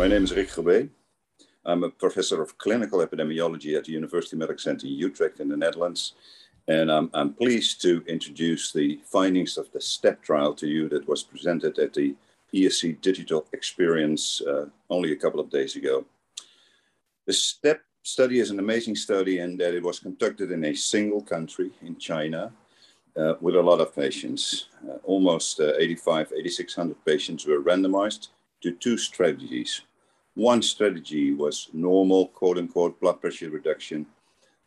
is Rick Grobbee. I'm a professor of clinical epidemiology at the University Medical Center in Utrecht in the Netherlands. And I'm, I'm pleased to introduce the findings of the STEP trial to you that was presented at the ESC Digital Experience uh, only a couple of days ago. The STEP study is an amazing study in that it was conducted in a single country in China uh, with a lot of patients. Uh, almost uh, 85, 8,600 patients were randomized to two strategies. One strategy was normal, quote unquote, blood pressure reduction,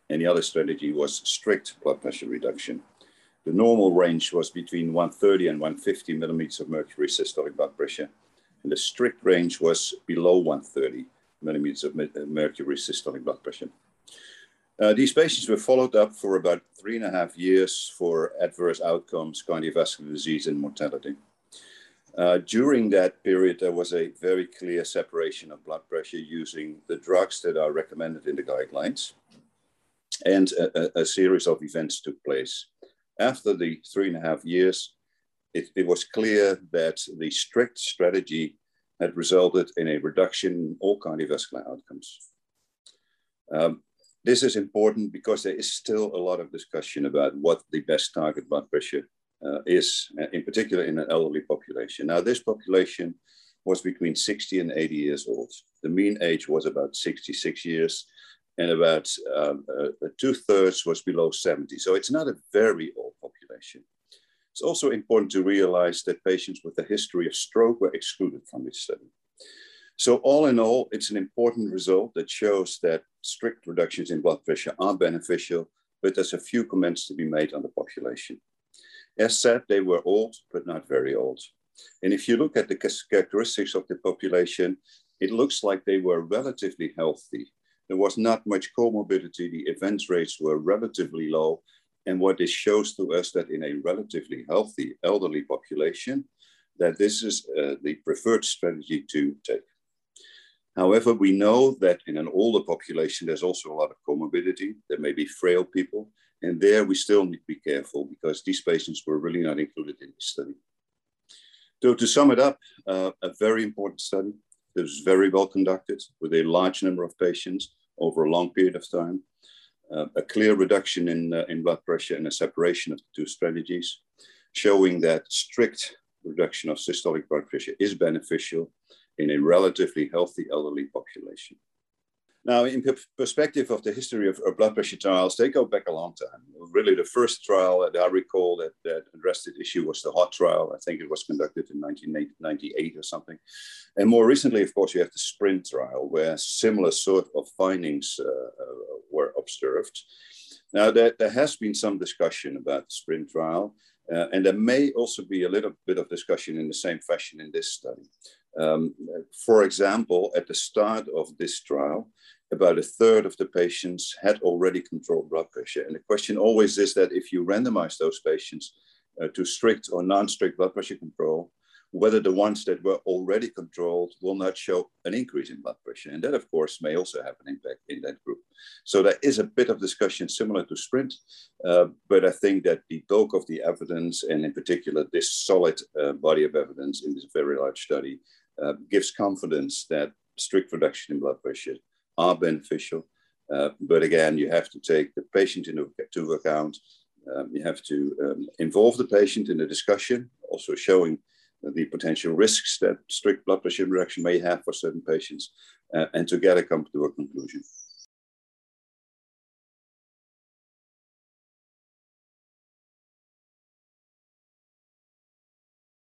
and the other strategy was strict blood pressure reduction. The normal range was between 130 and 150 millimeters of mercury systolic blood pressure, and the strict range was below 130 millimeters of mercury systolic blood pressure. Uh, these patients were followed up for about three and a half years for adverse outcomes, cardiovascular disease, and mortality. Uh, during that period, there was a very clear separation of blood pressure using the drugs that are recommended in the guidelines. And a, a series of events took place. After the three and a half years, it, it was clear that the strict strategy had resulted in a reduction in all cardiovascular outcomes. Um, this is important because there is still a lot of discussion about what the best target blood pressure uh, is, uh, in particular in an elderly population. Now, this population was between 60 and 80 years old. The mean age was about 66 years, and about um, uh, two thirds was below 70. So it's not a very old population. It's also important to realize that patients with a history of stroke were excluded from this study. So all in all, it's an important result that shows that strict reductions in blood pressure are beneficial, but there's a few comments to be made on the population. As said, they were old, but not very old. And if you look at the characteristics of the population, it looks like they were relatively healthy. There was not much comorbidity. The event rates were relatively low. And what this shows to us that in a relatively healthy elderly population, that this is uh, the preferred strategy to take. However, we know that in an older population, there's also a lot of comorbidity. There may be frail people. And there we still need to be careful because these patients were really not included in this study. So to sum it up, uh, a very important study. It was very well conducted with a large number of patients over a long period of time. Uh, a clear reduction in, uh, in blood pressure and a separation of the two strategies, showing that strict reduction of systolic blood pressure is beneficial in a relatively healthy elderly population. Now, in perspective of the history of, blood pressure trials, they go back a long time. Really, the first trial that I recall that, that addressed the issue was the HOT trial. I think it was conducted in 1998 or something. And more recently, of course, you have the SPRINT trial, where similar sort of findings uh, uh, were observed. Now, there, there has been some discussion about the SPRINT trial, uh, and there may also be a little bit of discussion in the same fashion in this study. Um, for example, at the start of this trial, about a third of the patients had already controlled blood pressure. And the question always is that if you randomize those patients uh, to strict or non-strict blood pressure control, whether the ones that were already controlled will not show an increase in blood pressure. And that, of course, may also have an impact in that group. So there is a bit of discussion similar to SPRINT, uh, but I think that the bulk of the evidence, and in particular this solid uh, body of evidence in this very large study, uh, gives confidence that strict reduction in blood pressure are beneficial. Uh, but again, you have to take the patient into, account. Um, you have to um, involve the patient in the discussion, also showing the potential risks that strict blood pressure reduction may have for certain patients, uh, and together come to a conclusion.